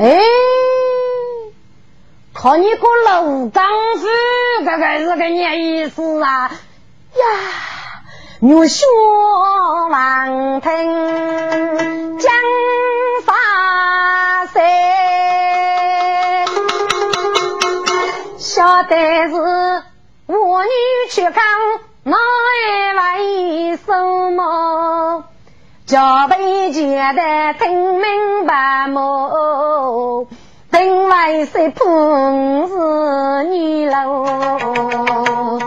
哎，看你个楼岗夫，这个是个咩意思啊？呀！玉雪王庭江发山，晓得是我女去讲哪一位什么？叫被觉得听明白么？定为是碰是女喽。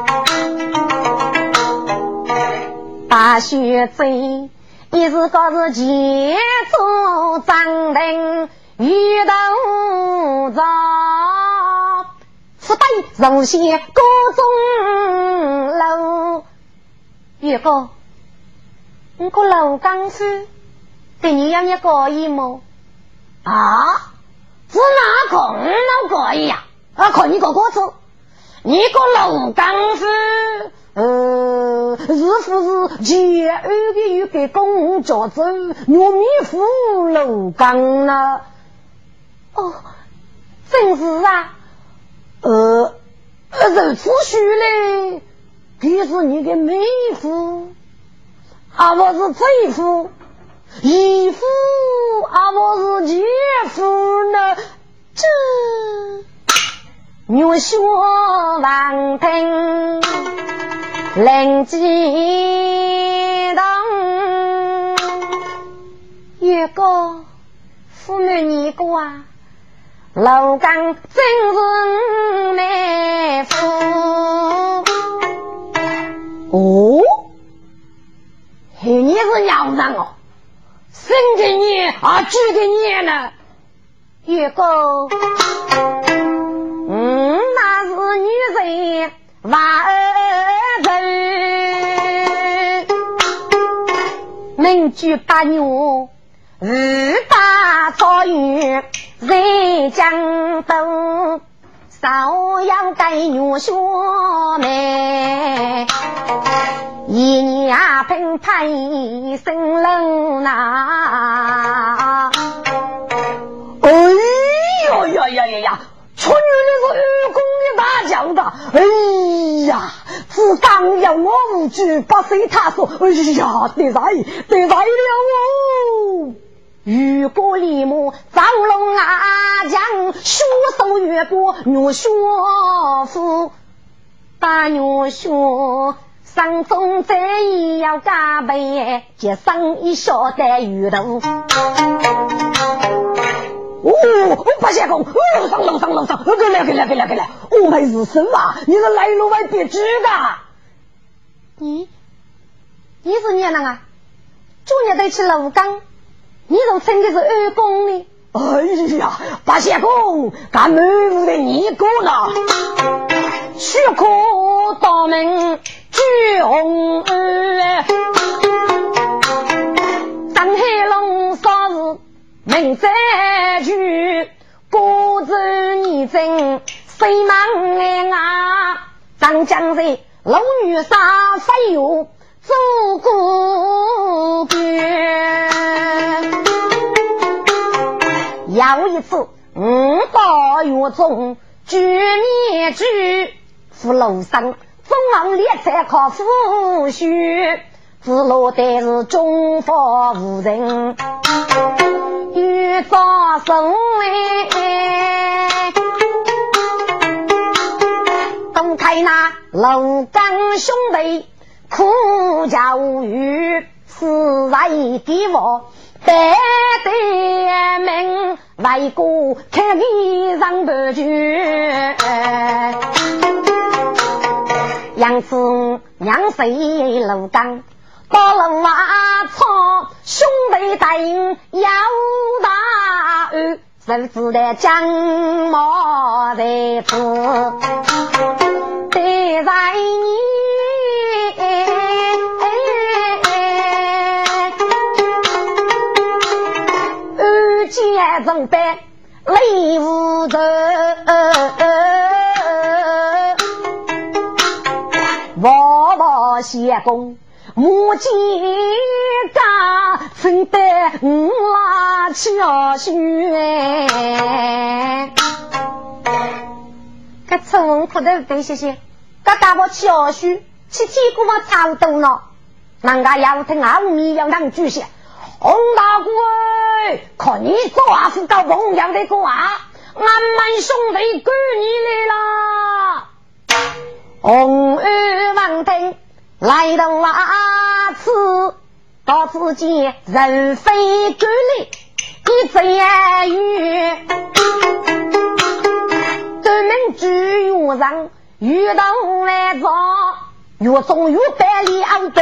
大学贼，一是告是前做张庭遇头早，不对，首先高中楼，月光，你个老刚书对你有一个意么？啊？是哪个那个意呀？啊，看你个歌词，你个老刚书。呃，是不是前二个月给公家走玉米糊楼岗呢？哦，真是啊。呃，如此说嘞，这是你的妹夫，啊，我是姐夫，姨夫，啊，我是姐夫呢？这玉雪王庭。灵机动，月哥，父母你过啊，楼岗真是妹夫。哦，你是娘人哦，生的你啊，住的你呢？月哥，嗯，那是女人娃儿。民居八年，日大草原人江东，少养该女小妹，一年分派生龙呐。哎呀呀呀呀呀！出女的是愚公的大将的，哎呀！是刚要我无惧，不随他说。哎呀，得罪得罪了哦！如果李牧张龙阿将，血手越过岳学府，大岳学上中再也要加倍，接上一小袋鱼头。哦，八仙公，楼上楼上楼上，来来来来来来，我们是什么？你是来路外别知的。你，你是哪人啊？昨日得去楼岗，你都称的是二公呢？哎呀，八仙公，干满屋的你哥呢？去可大门举红儿，上海龙少日。名在举，孤舟你征，谁忙哎啊？张江人，龙女杀飞哟，走过边。有一次，五八月中，举面举，扶楼上，中王列车靠扶须，子路但是中法无人。遇早生哎，东开那楼岗兄弟苦教育，死在地窝，白对门外过开里上半句，杨子娘谁楼岗？到了瓦草，兄弟带应要大案，谁知道将毛在子，对在你，二姐来准备礼物的，娃娃相公。母亲家承担五拉孝顺，这春风哭得多些些，这大我孝顺，七天过嘛差不多了。人家要听阿五米要当主席，洪大哥，看你做阿夫搞弘扬的歌啊，俺们兄弟赶你来了，红儿望听。来到瓦此，到此间人非狗类，一只言语，对门居院上遇到来早，越中越百里昂的，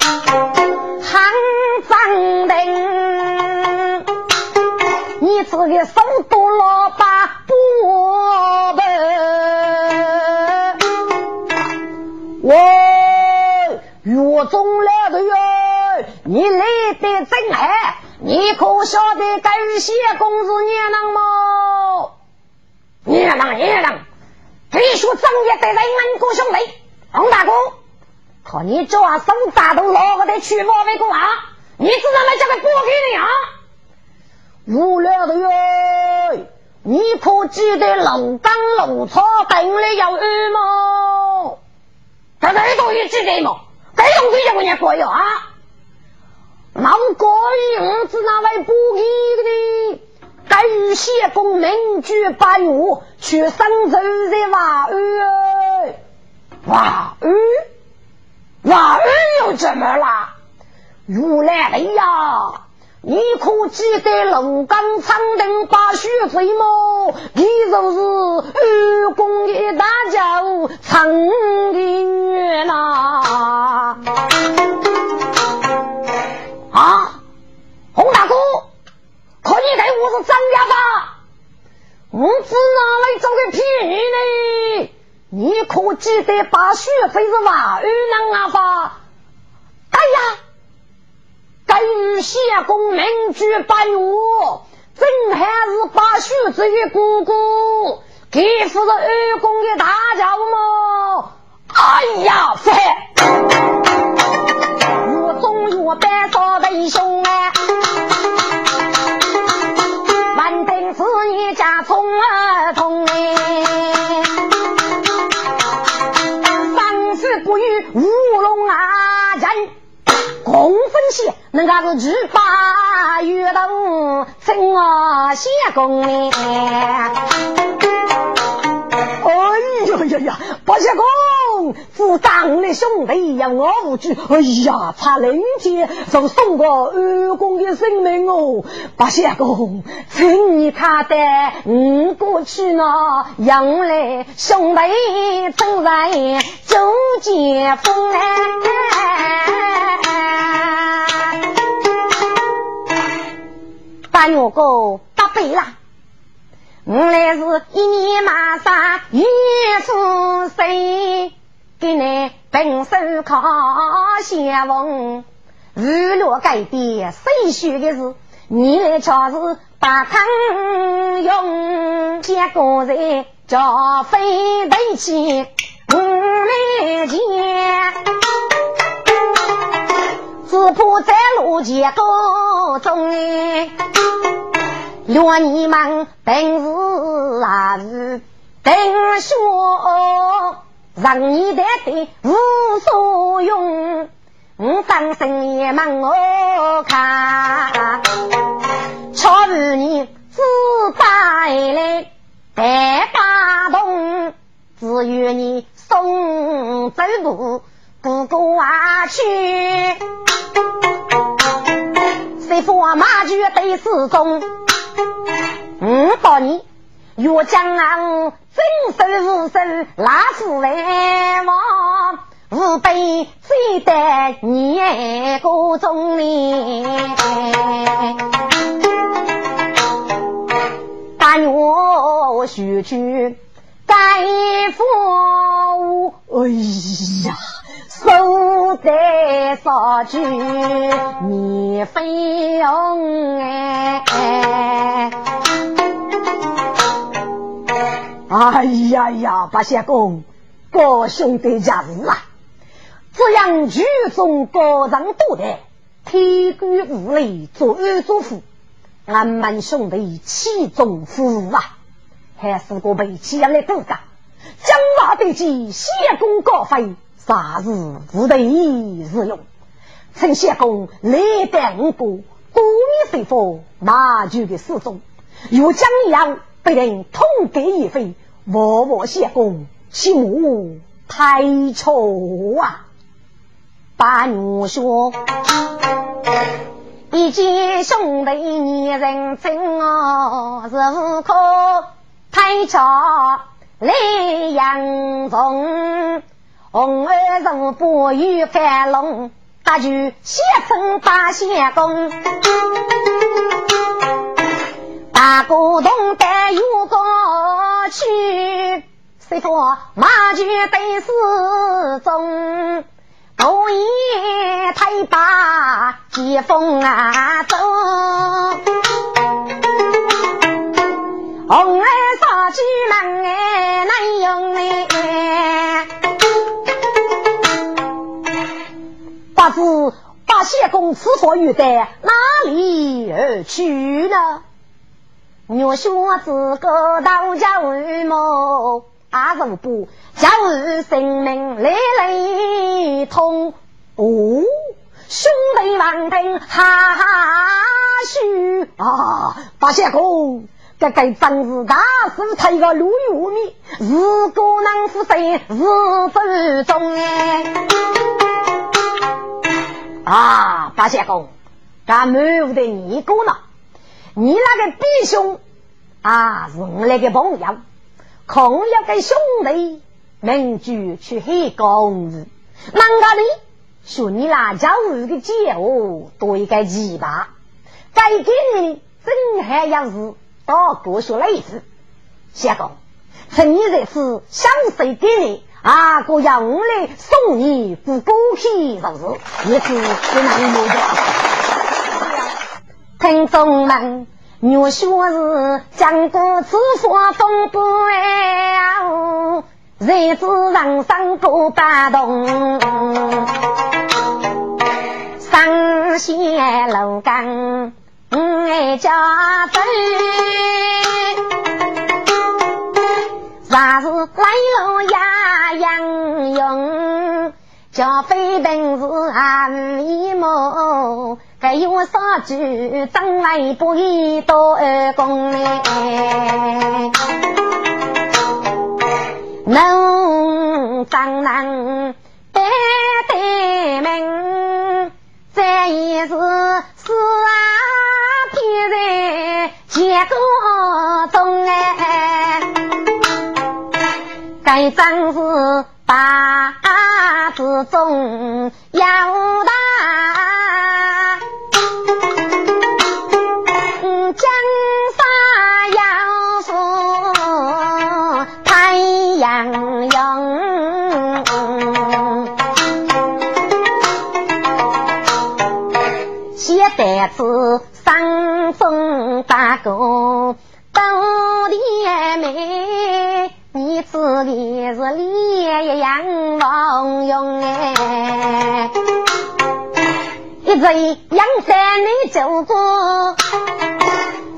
汉张灯，你这个手多老八不笨，喂，岳中来的哟，你来的真嗨，你可晓得感谢公子娘娘吗？娘娘，娘娘。必须正业得人们过兄弟，王大哥，看你抓手扎都老个的去保卫过啊！你知道没？这个拨给你啊！无聊的哟，你可记得龙岗龙草本来要二吗？这个东西记得吗？这东西就我也过有啊！老哥，我知道为拨给的。该与谢公明举八月去生州的瓦儿，瓦儿，瓦儿又怎么了？如来了呀！你可记得龙岗长灯把雪飞吗？你就是二公的大舅长的女呐！啊，洪大哥。可你对我是张家吧？我只拿来找个屁呢？你可记得把血非是瓦二郎啊吧？哎呀，该与谢公明举八月，正还是把血这个姑姑，给夫是二公的大舅么？哎呀，这越中越白少弟兄啊！那个是举把月头，真啊谢公哎。哎呀呀呀！八相公，父长的兄弟养我无惧。哎呀，差零钱就送个二公的性命哦！八相公，请你看带我过去呢，养来兄弟正在周结婚八月哥，八倍啦！我来是一年马上一出生，给你本手靠相逢，娱乐改变谁学的是？你来瞧是把汤用，结果在叫飞得起我来见，只怕在路前高中哎。若你们等是啊是等说，让你的的无所用，我张生也忙我看，巧遇你自带来带八动，只有你送走步不过去，谁说马驹对四中？五百年，若将昂真手无手拉出来望，吾辈最得你个中年。但我许去该父，哎呀！手在烧酒免费用哎！哎呀呀，八仙公，各兄弟家事啊！这样举中高人多的，天官无礼，作恶作福，俺们兄弟气中服啊！还是个背起来不干，将马得计，谢公高飞。啥事不得日用？陈相公来带五个古米水佛马驹的四种，若将样被人痛给一回，我我相公心无太错啊！八女说，一见兄弟你认真哦，是无可太巧来扬中。红儿人不与翻龙，大举先称八仙公。大古洞带有个去，师傅马驹对四中，故意太把疾风啊走。红儿八字八仙公此所欲得，哪里而去呢？若说自个道家为谋，阿如不家务性命来来通。哦，兄弟万听哈哈嘘啊！八仙公，这个真是大事，他一个路于无名，如果能负谁，是手中哎。啊，八仙公，干满屋的尼姑呢？你那个弟兄啊，是我那个朋友，空要跟兄弟明主去黑公子，啷个呢？说你那家务的姐哦，多一个鸡巴，该给你真还要是到过学了一次。仙公，趁你这次想谁给你？啊！哥要我来送你不过去，是不是？也是不能有的。听众们，我说是讲过此说风不了，日子人生过八动，上线楼岗爱家分。啥是来路呀样用，叫非本事啊无一谋，该有啥句真来不易多二公嘞？能张能白对门，这一世是啊，别在结果中哎。该真是八字中要大，江山要富太阳用，写得子三中八个一直阳山你走过，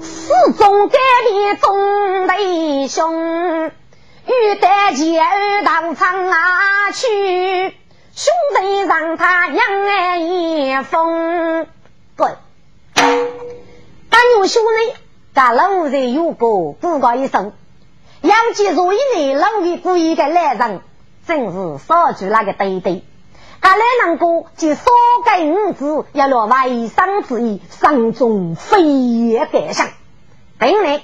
始终改变中弟兄，欲带钱儿到长啊去，兄弟让他养儿一封。对，当有兄弟，咱老人有个不过一声。杨继如以内老为故意的男人，真是少主那个对对。他来能够就少给五子，要落外伤之意，心中非也感想。本来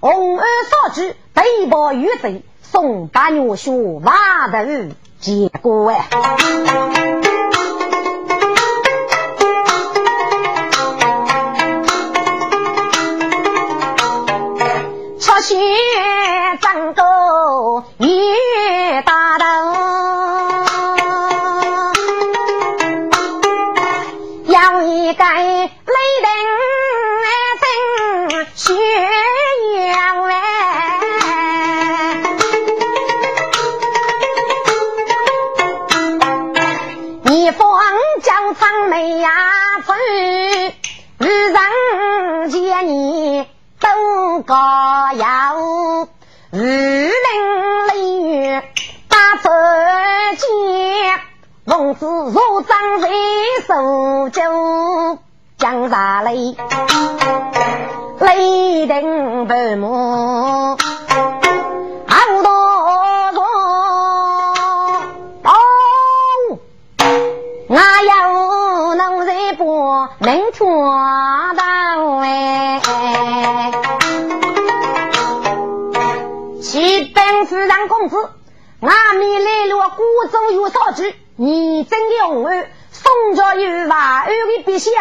红儿少举，背包玉贼，送八女婿瓦头结果哎。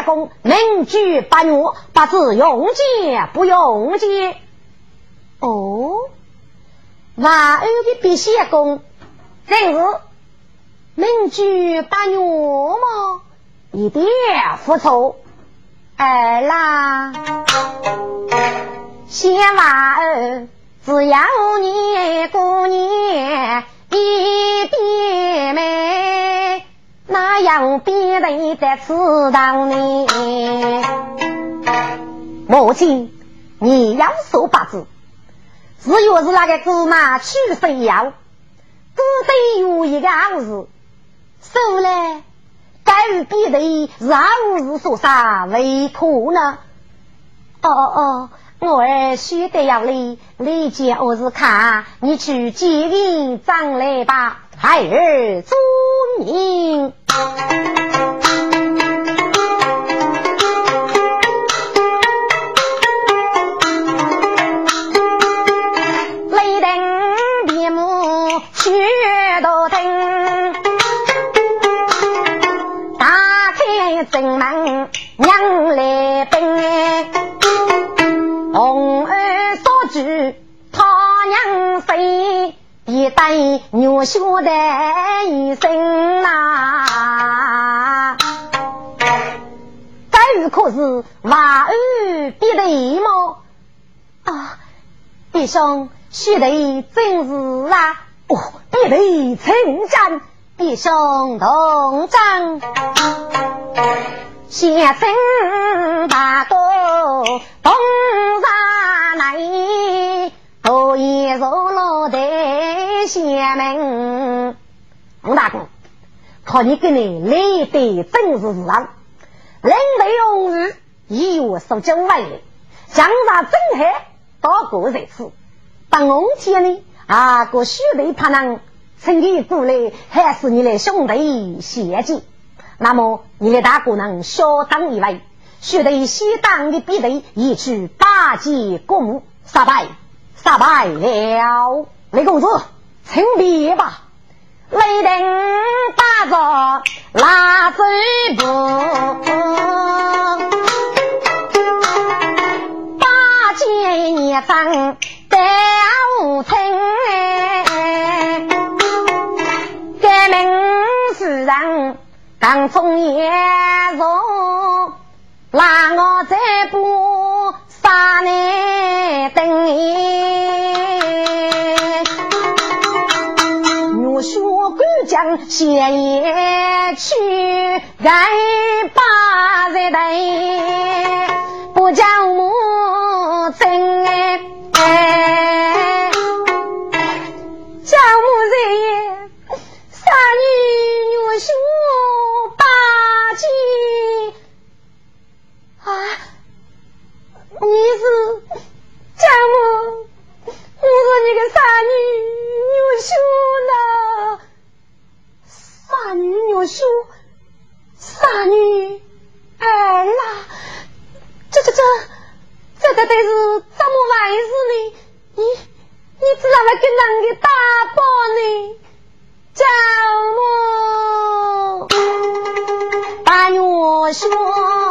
的辟邪功，名举八月，八字用剑不用剑。哦，万二的辟邪功，真是名举八月吗？一点不错。二郎，谢娃儿。只要你过年一点美，那样别人在吃当呢？母亲，你要说八字，只要是那个芝麻去肥药，只得有一个好事，说来该与别人让日所杀为可呢？哦哦哦。我儿须得要你，你见我是看，你去接应张来吧，孩儿遵命。雷灯闭目去到灯，打开正门娘来奔。红所举，他娘谁？一代女婿的一生呐。该如可是娃儿必得么？啊，弟兄，须得真是啊！哦，必得称赞，弟兄同赞。先生大哥东山来，多一入老的县门。洪大哥，看你跟你来的真是实啊！人类荣誉一月十九万里，江上真海大哥在此。当冬天呢，啊个兄弟怕能趁机过来，还是你的兄弟谢济。那么，你的大哥能小当一位，须得先当的必得一去八节过目，杀败，杀败了。雷公子，请别吧。雷霆大作拉走步，说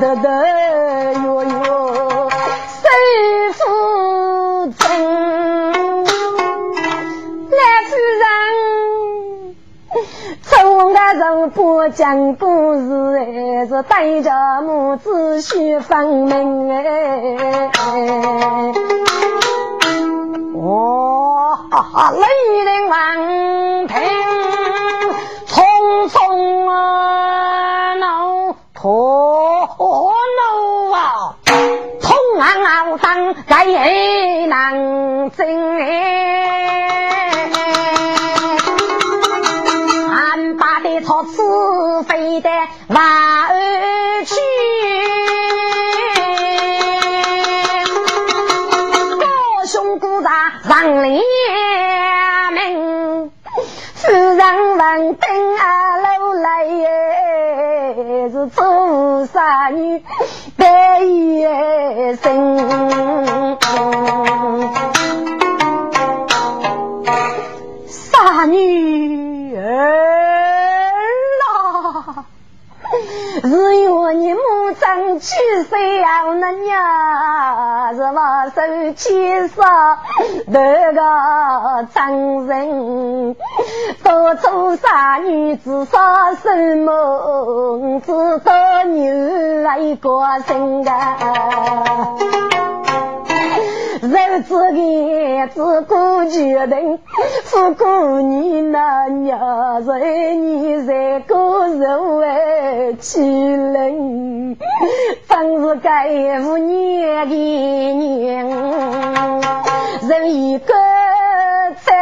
得得哟哟谁负真？来夫人，从那人不讲故事，还是带着母子去分明哎。哦，哈哈雷人王该难争哎，亲去世后，那娘是把手牵手，那个长人，多愁善女子说什么，只道女儿一个人啊。日子里只顾决定，不顾你那娘在你在过日为起人，真是该无年的年，人一个在，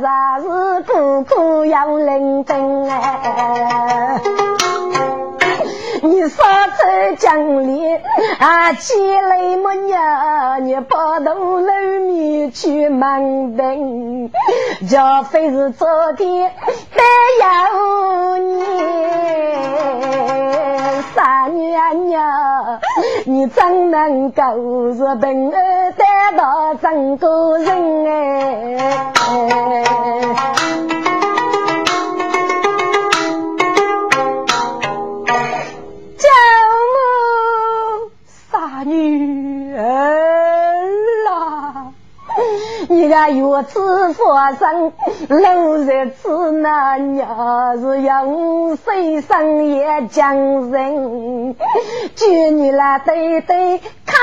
啥是苦苦要认真哎。你杀在江里啊，起来么呀？你跑到楼面去忙等，就非是昨天没有你，傻娘娘，你怎能够是平儿得到整个人哎？个月子发生，六日子那娘是用水生也将人，就你来对对卡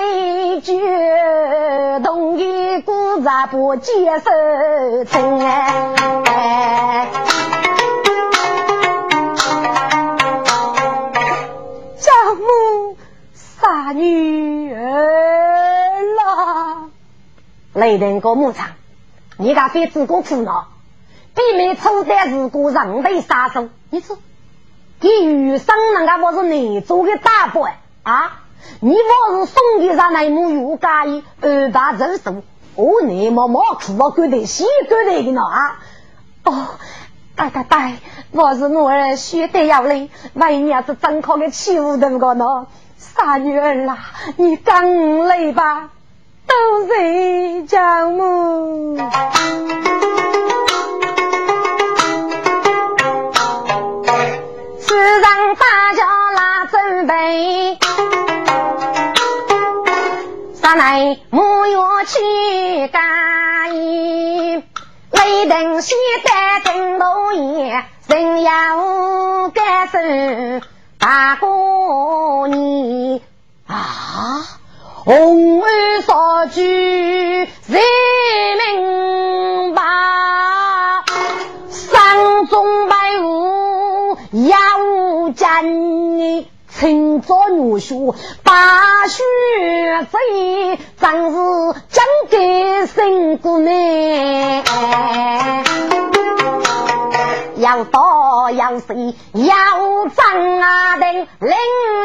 为绝，同一股子不接受真哎。雷霆过牧场，你家非自个苦恼，避免抽单事故人被杀手。你说，给余生那个我是你做的大伯啊？你我是送给上那母有介意二八人手，我你毛毛苦我干的，心干的呢啊！哦，大大大，我是我儿血得要累，万一要是真靠个欺负的个呢？傻女儿啦，你刚来吧，都是家母。世上大家拉准备，上来木月去干衣，雷灯西单灯笼夜，人要干手。大过年啊，红儿烧酒人民把，山中百物要无你青朝女婿把血贼，真是将给辛苦呢。要多要少要争啊等，领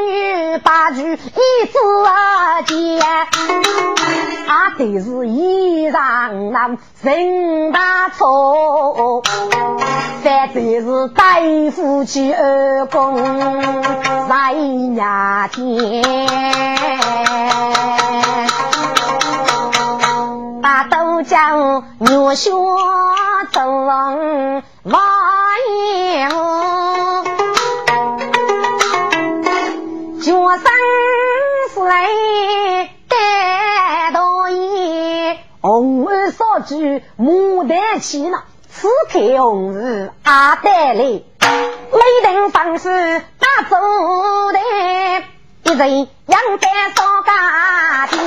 女把句一字见，啊都是衣裳难人大错，反正是大夫妻二公在 nhà thiên bà 王英，学生是来带到红丸烧酒，牡丹起呢，此刻红日带，每等方是大走台，一人养在烧家边。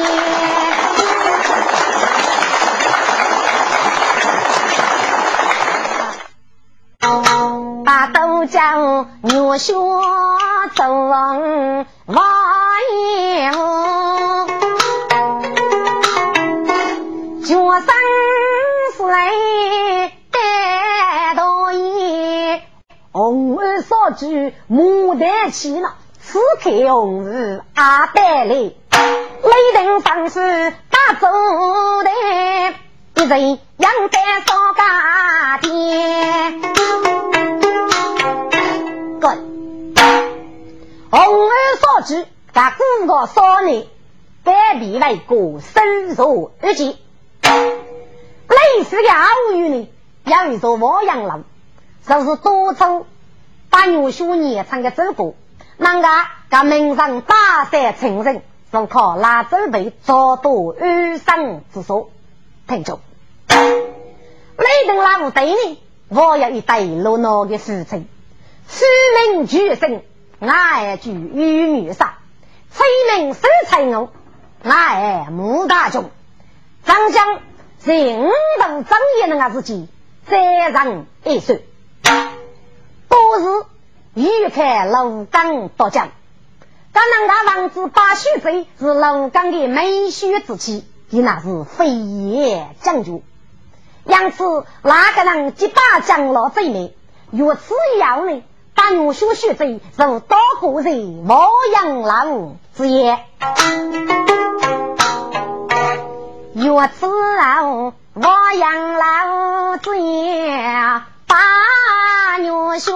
把豆浆牛血走王爷，脚上是来。红儿烧酒，牡丹起了，此刻红日阿黛来，雷霆方式打走的，一人养在少家店。红儿烧酒，他古个少年，百比来过，深入而见。类似的偶遇呢，有一座望阳楼。就是多愁把牛兄年长的走过，那个个名上大山成人，是靠拉走辈找到安生之所。听着，雷登拉五对呢，我有一对落闹的事情，书名举声，爱句玉女杀，催名守财我，爱穆大雄，张江是五等张爷那个自己，再上一岁。都是欲看楼岗夺奖，刚那个王子把须贼是楼岗的美须之妻，伊那是飞檐将军。因此，那个人即把将老贼呢？如此要呢？把女婿须贼是多个人亡羊老之业。如此老亡羊老之业。把女婿，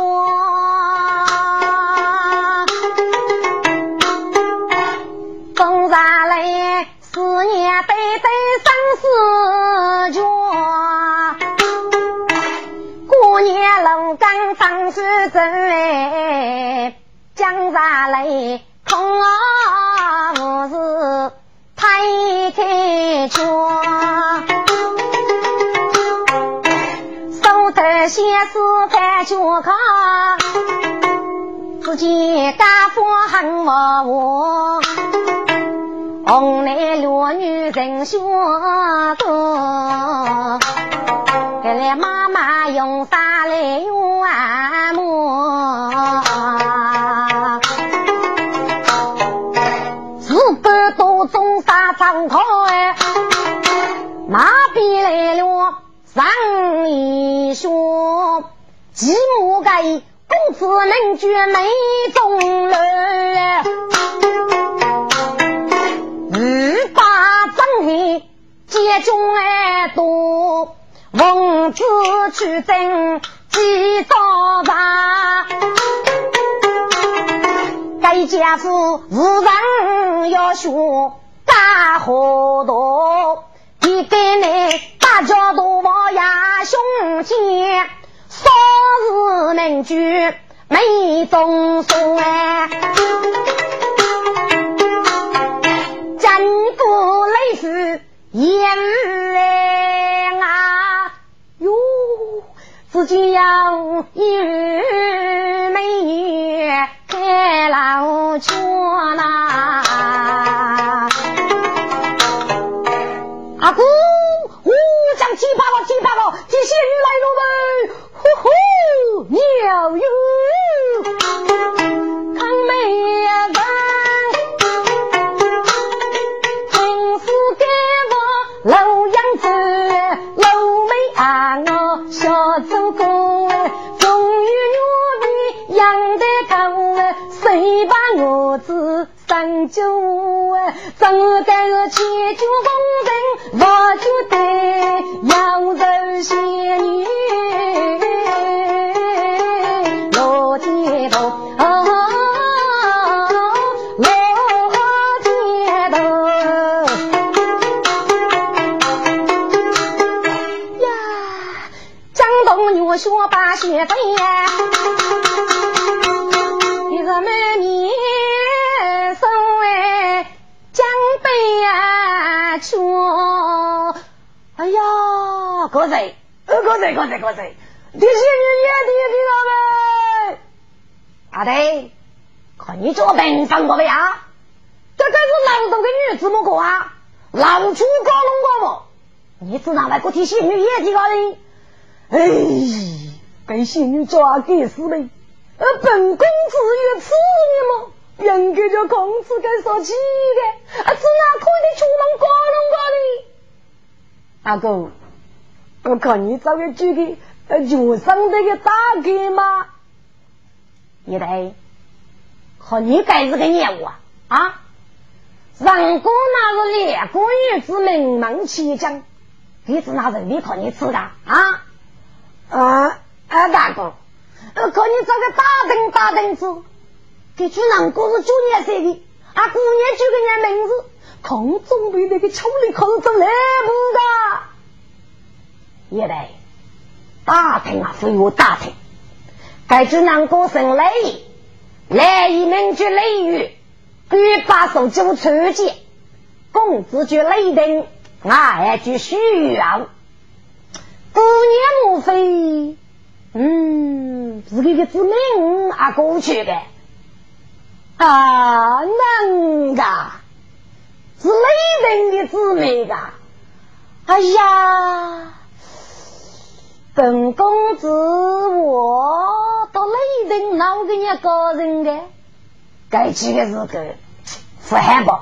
岗放水走来，江上来空无事太开腔。先是翻脚炕，只见家父很忙活，红男绿女人相多。原来妈妈用啥来用按摩？自个都种啥张口哎？那边来了。上一说，继母该公子能绝美中人，欲把正黑接中耳朵，奉旨去征几招吧。该家父无人要学干活多，你给你。大家都望呀，胸前少是名句美中送哎，真不类似言来自己要一美女开老圈呐，阿姑。几把个，几把个，这些鱼来了呗！呼呼，鸟哟，哥子，呃哥子哥子哥子，这些女也听听到没？啊对，看你做本分过没啊？这可是劳动的女子么过啊？劳出高龙过不？你只拿来个提醒女也听到的。哎，被仙女抓给死呗！呃，本公子有此意吗？应该叫公子该说起的，啊，只哪可以出门刮弄刮的？阿哥，我看你找个这个呃，就上这个大哥吗？也得，和你该是个业务啊！啊，上哥那是两个女子名门起将，你是拿人力靠你吃的啊？啊啊，大哥，呃，可你找个大灯大灯子，给主人哥是九年生的，啊，姑娘九个人名字，空中被那个处理空中来不的，也得大厅啊，非我大厅，该主人过生雷，来一名就雷雨，举把手就出剑，公子就雷灯，俺就需要。姑娘莫非，嗯，是这个字名啊过去的啊，能的，是雷人的字名的。哎呀，本公子我到雷人闹给人个人的，该几个是个不害怕，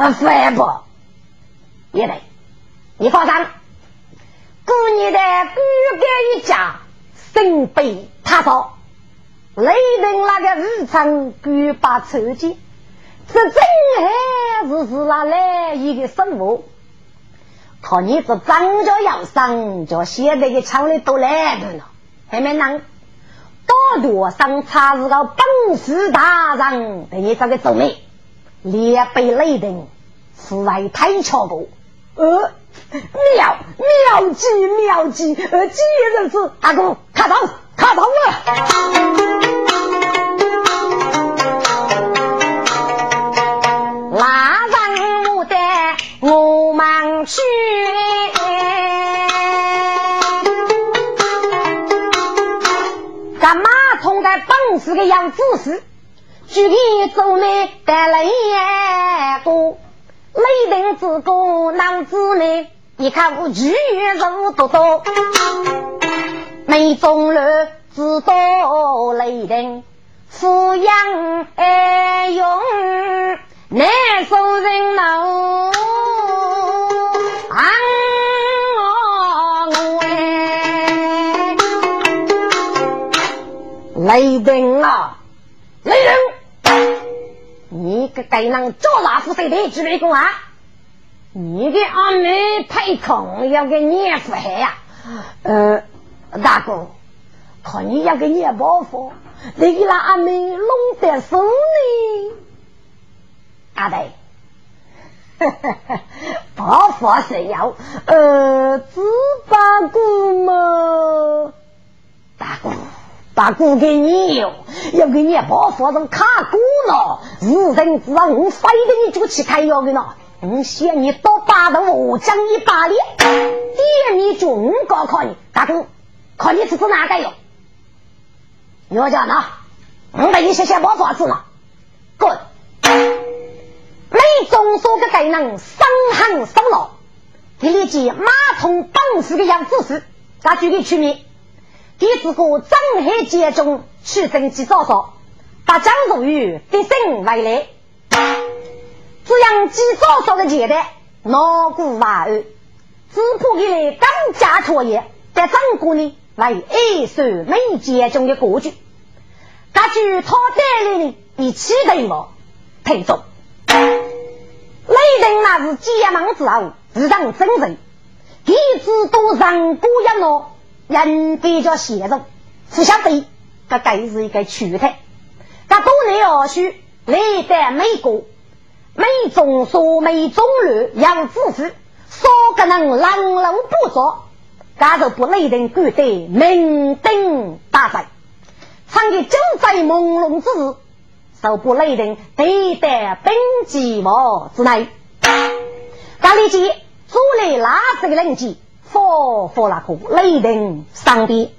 啊，不害怕，也得，你放心。过年的孤干一家，身背他少，雷人那个日常孤把抽筋，这真还是是那来一个生活。看你这张着要上，就现在个厂里都来着了，还没能多多上差是个本事大人，等你这个走妹，连被雷人是来太巧过，呃。妙妙计妙计，呃，今日人子，阿公，看到看到了。去。干嘛从在本事个样子是？举例做内带来一个。雷霆之歌男子美，一看我举人多多，眉中了知道雷霆，雷霆啊，雷霆。你个该能做老夫谁的？举杯公啊！你给阿妹配空要给你付海呀？呃，大哥，看你要给你包袱，你给那阿妹弄得手呢？阿弟，包袱是要呃，只八股嘛，大哥。把股给你用，要给你把房子卡股了。无人知道我非给你就去开药的呢。我嫌你多把的我将你把脸，点你就我高考你大哥，考你是指哪个药？药家呢？我给你写写把房子了。滚！每中说个该能伤寒受劳，你立即马桶绑死个样子是，咋就给取名？第四个张黑节中取生及少少，把江如玉的生为来，这样及少少的阶段，脑骨瓦二，只怕给来刚家错业，在张国呢为二手美节中的国剧，根据他带来的一起对我推中。雷霆那是结盟之后，非常真诚，一直都让姑娘喏，人比较协助，不晓得这该是一个趣态。这多年而去，来在美国，美中说美中略杨子夫，少个人狼龙不作，这就不雷霆官队明灯大赛，唱的就在朦胧之时。受不雷霆，对待本寂寞之内。咖喱鸡煮来拉这个人机，佛佛那个雷霆上帝。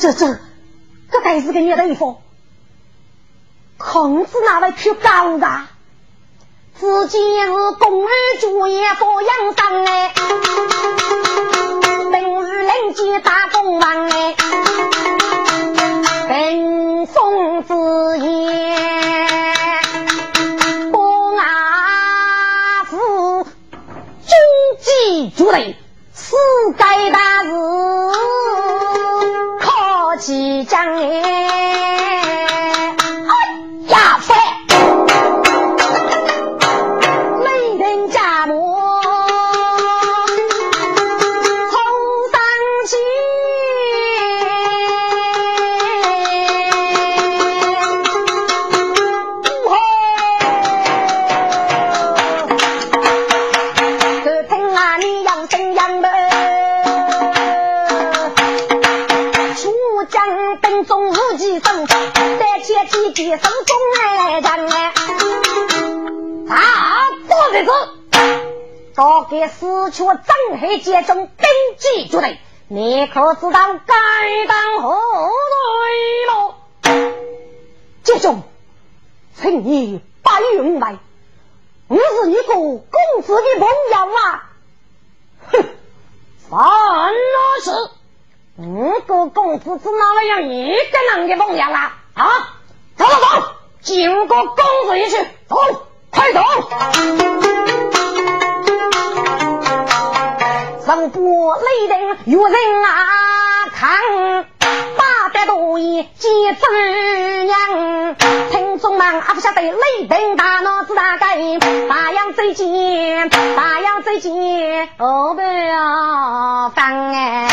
这这这，这该是个孽地方。孔子那位去高的，自己是公安主业做养生哎，平日人间打工忙哎，bin 风之言，公阿父，军机主任，世界大事。哎。给死去张黑节中登记决定，你可知道该当何罪了？节中，请你不用来，我是一个公子的朋友啊！哼，算了是，五个公子只哪样一个人的朋友啊？啊，走走走，进个公子一去，走，快走！上波雷霆有人啊看，八百多亿几只娘，听众们还不晓得雷霆大脑子大概，大洋最近，大洋最近，哦不要放哎。